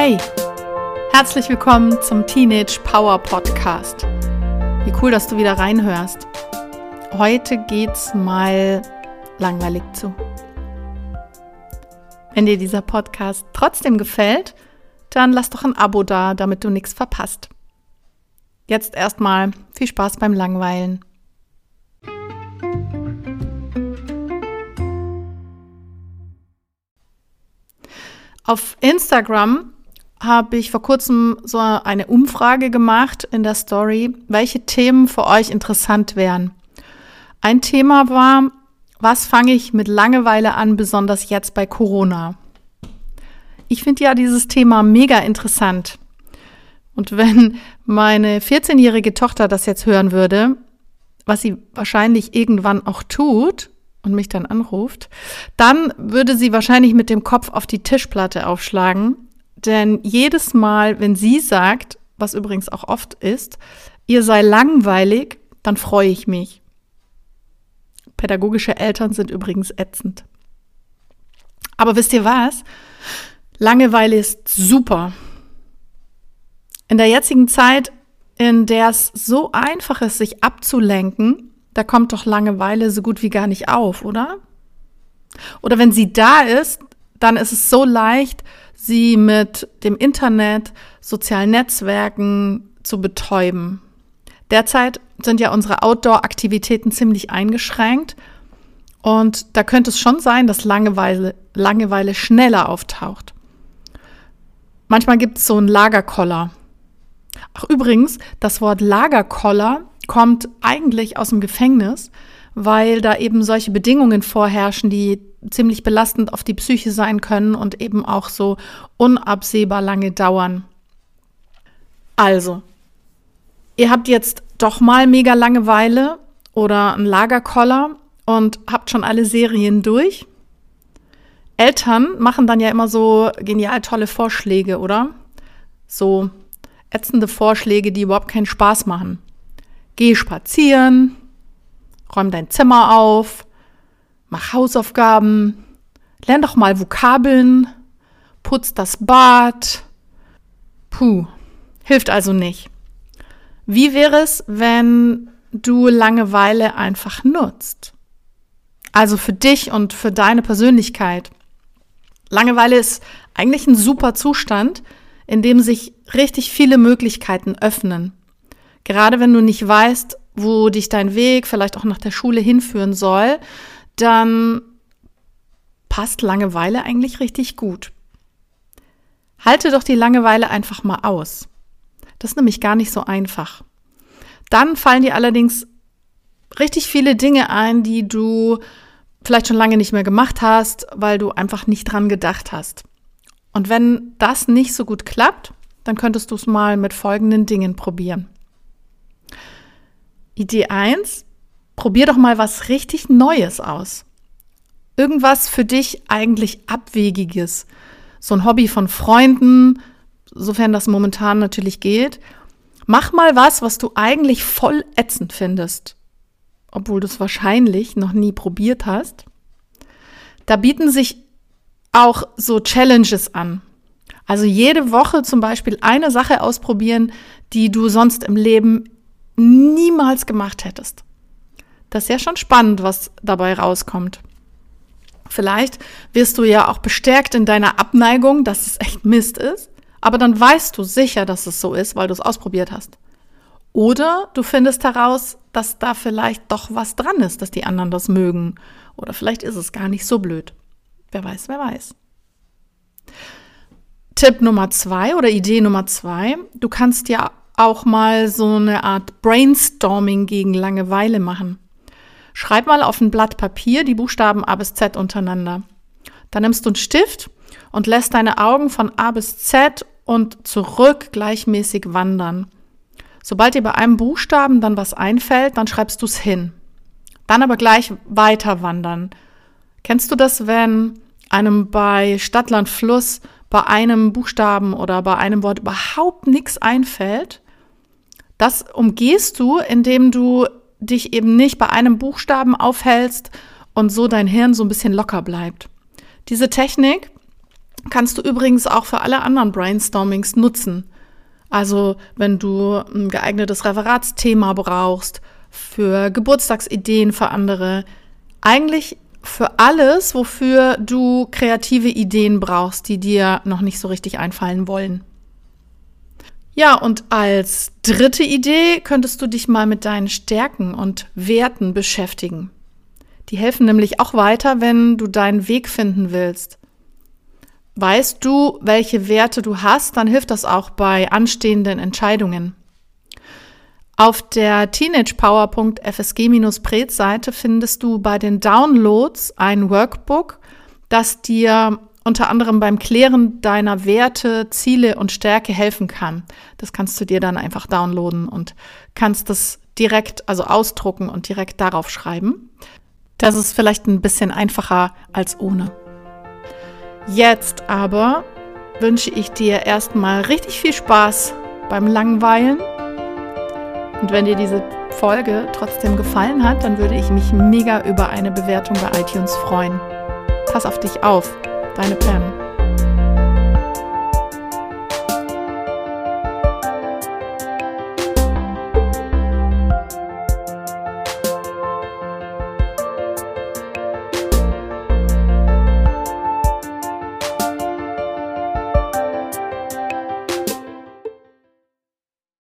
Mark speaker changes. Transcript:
Speaker 1: Hey, herzlich willkommen zum Teenage Power Podcast. Wie cool, dass du wieder reinhörst. Heute geht's mal langweilig zu. Wenn dir dieser Podcast trotzdem gefällt, dann lass doch ein Abo da, damit du nichts verpasst. Jetzt erstmal viel Spaß beim Langweilen. Auf Instagram habe ich vor kurzem so eine Umfrage gemacht in der Story, welche Themen für euch interessant wären. Ein Thema war, was fange ich mit Langeweile an, besonders jetzt bei Corona? Ich finde ja dieses Thema mega interessant. Und wenn meine 14-jährige Tochter das jetzt hören würde, was sie wahrscheinlich irgendwann auch tut, und mich dann anruft, dann würde sie wahrscheinlich mit dem Kopf auf die Tischplatte aufschlagen. Denn jedes Mal, wenn sie sagt, was übrigens auch oft ist, ihr sei langweilig, dann freue ich mich. Pädagogische Eltern sind übrigens ätzend. Aber wisst ihr was? Langeweile ist super. In der jetzigen Zeit, in der es so einfach ist, sich abzulenken, da kommt doch Langeweile so gut wie gar nicht auf, oder? Oder wenn sie da ist, dann ist es so leicht, sie mit dem Internet, sozialen Netzwerken zu betäuben. Derzeit sind ja unsere Outdoor-Aktivitäten ziemlich eingeschränkt und da könnte es schon sein, dass Langeweile, Langeweile schneller auftaucht. Manchmal gibt es so einen Lagerkoller. Ach übrigens, das Wort Lagerkoller kommt eigentlich aus dem Gefängnis, weil da eben solche Bedingungen vorherrschen, die ziemlich belastend auf die Psyche sein können und eben auch so unabsehbar lange dauern. Also, ihr habt jetzt doch mal mega Langeweile oder einen Lagerkoller und habt schon alle Serien durch. Eltern machen dann ja immer so genial tolle Vorschläge, oder? So ätzende Vorschläge, die überhaupt keinen Spaß machen. Geh spazieren, räum dein Zimmer auf, mach Hausaufgaben, lern doch mal Vokabeln, putz das Bad. Puh, hilft also nicht. Wie wäre es, wenn du Langeweile einfach nutzt? Also für dich und für deine Persönlichkeit. Langeweile ist eigentlich ein super Zustand, in dem sich richtig viele Möglichkeiten öffnen. Gerade wenn du nicht weißt, wo dich dein Weg vielleicht auch nach der Schule hinführen soll, dann passt Langeweile eigentlich richtig gut. Halte doch die Langeweile einfach mal aus. Das ist nämlich gar nicht so einfach. Dann fallen dir allerdings richtig viele Dinge ein, die du vielleicht schon lange nicht mehr gemacht hast, weil du einfach nicht dran gedacht hast. Und wenn das nicht so gut klappt, dann könntest du es mal mit folgenden Dingen probieren. Idee 1, probier doch mal was richtig Neues aus. Irgendwas für dich eigentlich Abwegiges. So ein Hobby von Freunden, sofern das momentan natürlich geht. Mach mal was, was du eigentlich voll ätzend findest, obwohl du es wahrscheinlich noch nie probiert hast. Da bieten sich auch so Challenges an. Also jede Woche zum Beispiel eine Sache ausprobieren, die du sonst im Leben niemals gemacht hättest. Das ist ja schon spannend, was dabei rauskommt. Vielleicht wirst du ja auch bestärkt in deiner Abneigung, dass es echt Mist ist, aber dann weißt du sicher, dass es so ist, weil du es ausprobiert hast. Oder du findest heraus, dass da vielleicht doch was dran ist, dass die anderen das mögen. Oder vielleicht ist es gar nicht so blöd. Wer weiß, wer weiß. Tipp Nummer zwei oder Idee Nummer zwei, du kannst ja auch mal so eine Art Brainstorming gegen Langeweile machen. Schreib mal auf ein Blatt Papier die Buchstaben A bis Z untereinander. Dann nimmst du einen Stift und lässt deine Augen von A bis Z und zurück gleichmäßig wandern. Sobald dir bei einem Buchstaben dann was einfällt, dann schreibst du es hin. Dann aber gleich weiter wandern. Kennst du das, wenn einem bei Stadtland Fluss bei einem Buchstaben oder bei einem Wort überhaupt nichts einfällt? Das umgehst du, indem du dich eben nicht bei einem Buchstaben aufhältst und so dein Hirn so ein bisschen locker bleibt. Diese Technik kannst du übrigens auch für alle anderen Brainstormings nutzen. Also wenn du ein geeignetes Referatsthema brauchst, für Geburtstagsideen für andere, eigentlich für alles, wofür du kreative Ideen brauchst, die dir noch nicht so richtig einfallen wollen. Ja, und als dritte Idee könntest du dich mal mit deinen Stärken und Werten beschäftigen. Die helfen nämlich auch weiter, wenn du deinen Weg finden willst. Weißt du, welche Werte du hast, dann hilft das auch bei anstehenden Entscheidungen. Auf der teenagepower.fsg-prez-Seite findest du bei den Downloads ein Workbook, das dir unter anderem beim Klären deiner Werte, Ziele und Stärke helfen kann. Das kannst du dir dann einfach downloaden und kannst das direkt, also ausdrucken und direkt darauf schreiben. Das ist vielleicht ein bisschen einfacher als ohne. Jetzt aber wünsche ich dir erstmal richtig viel Spaß beim Langweilen. Und wenn dir diese Folge trotzdem gefallen hat, dann würde ich mich mega über eine Bewertung bei iTunes freuen. Pass auf dich auf, deine Pam.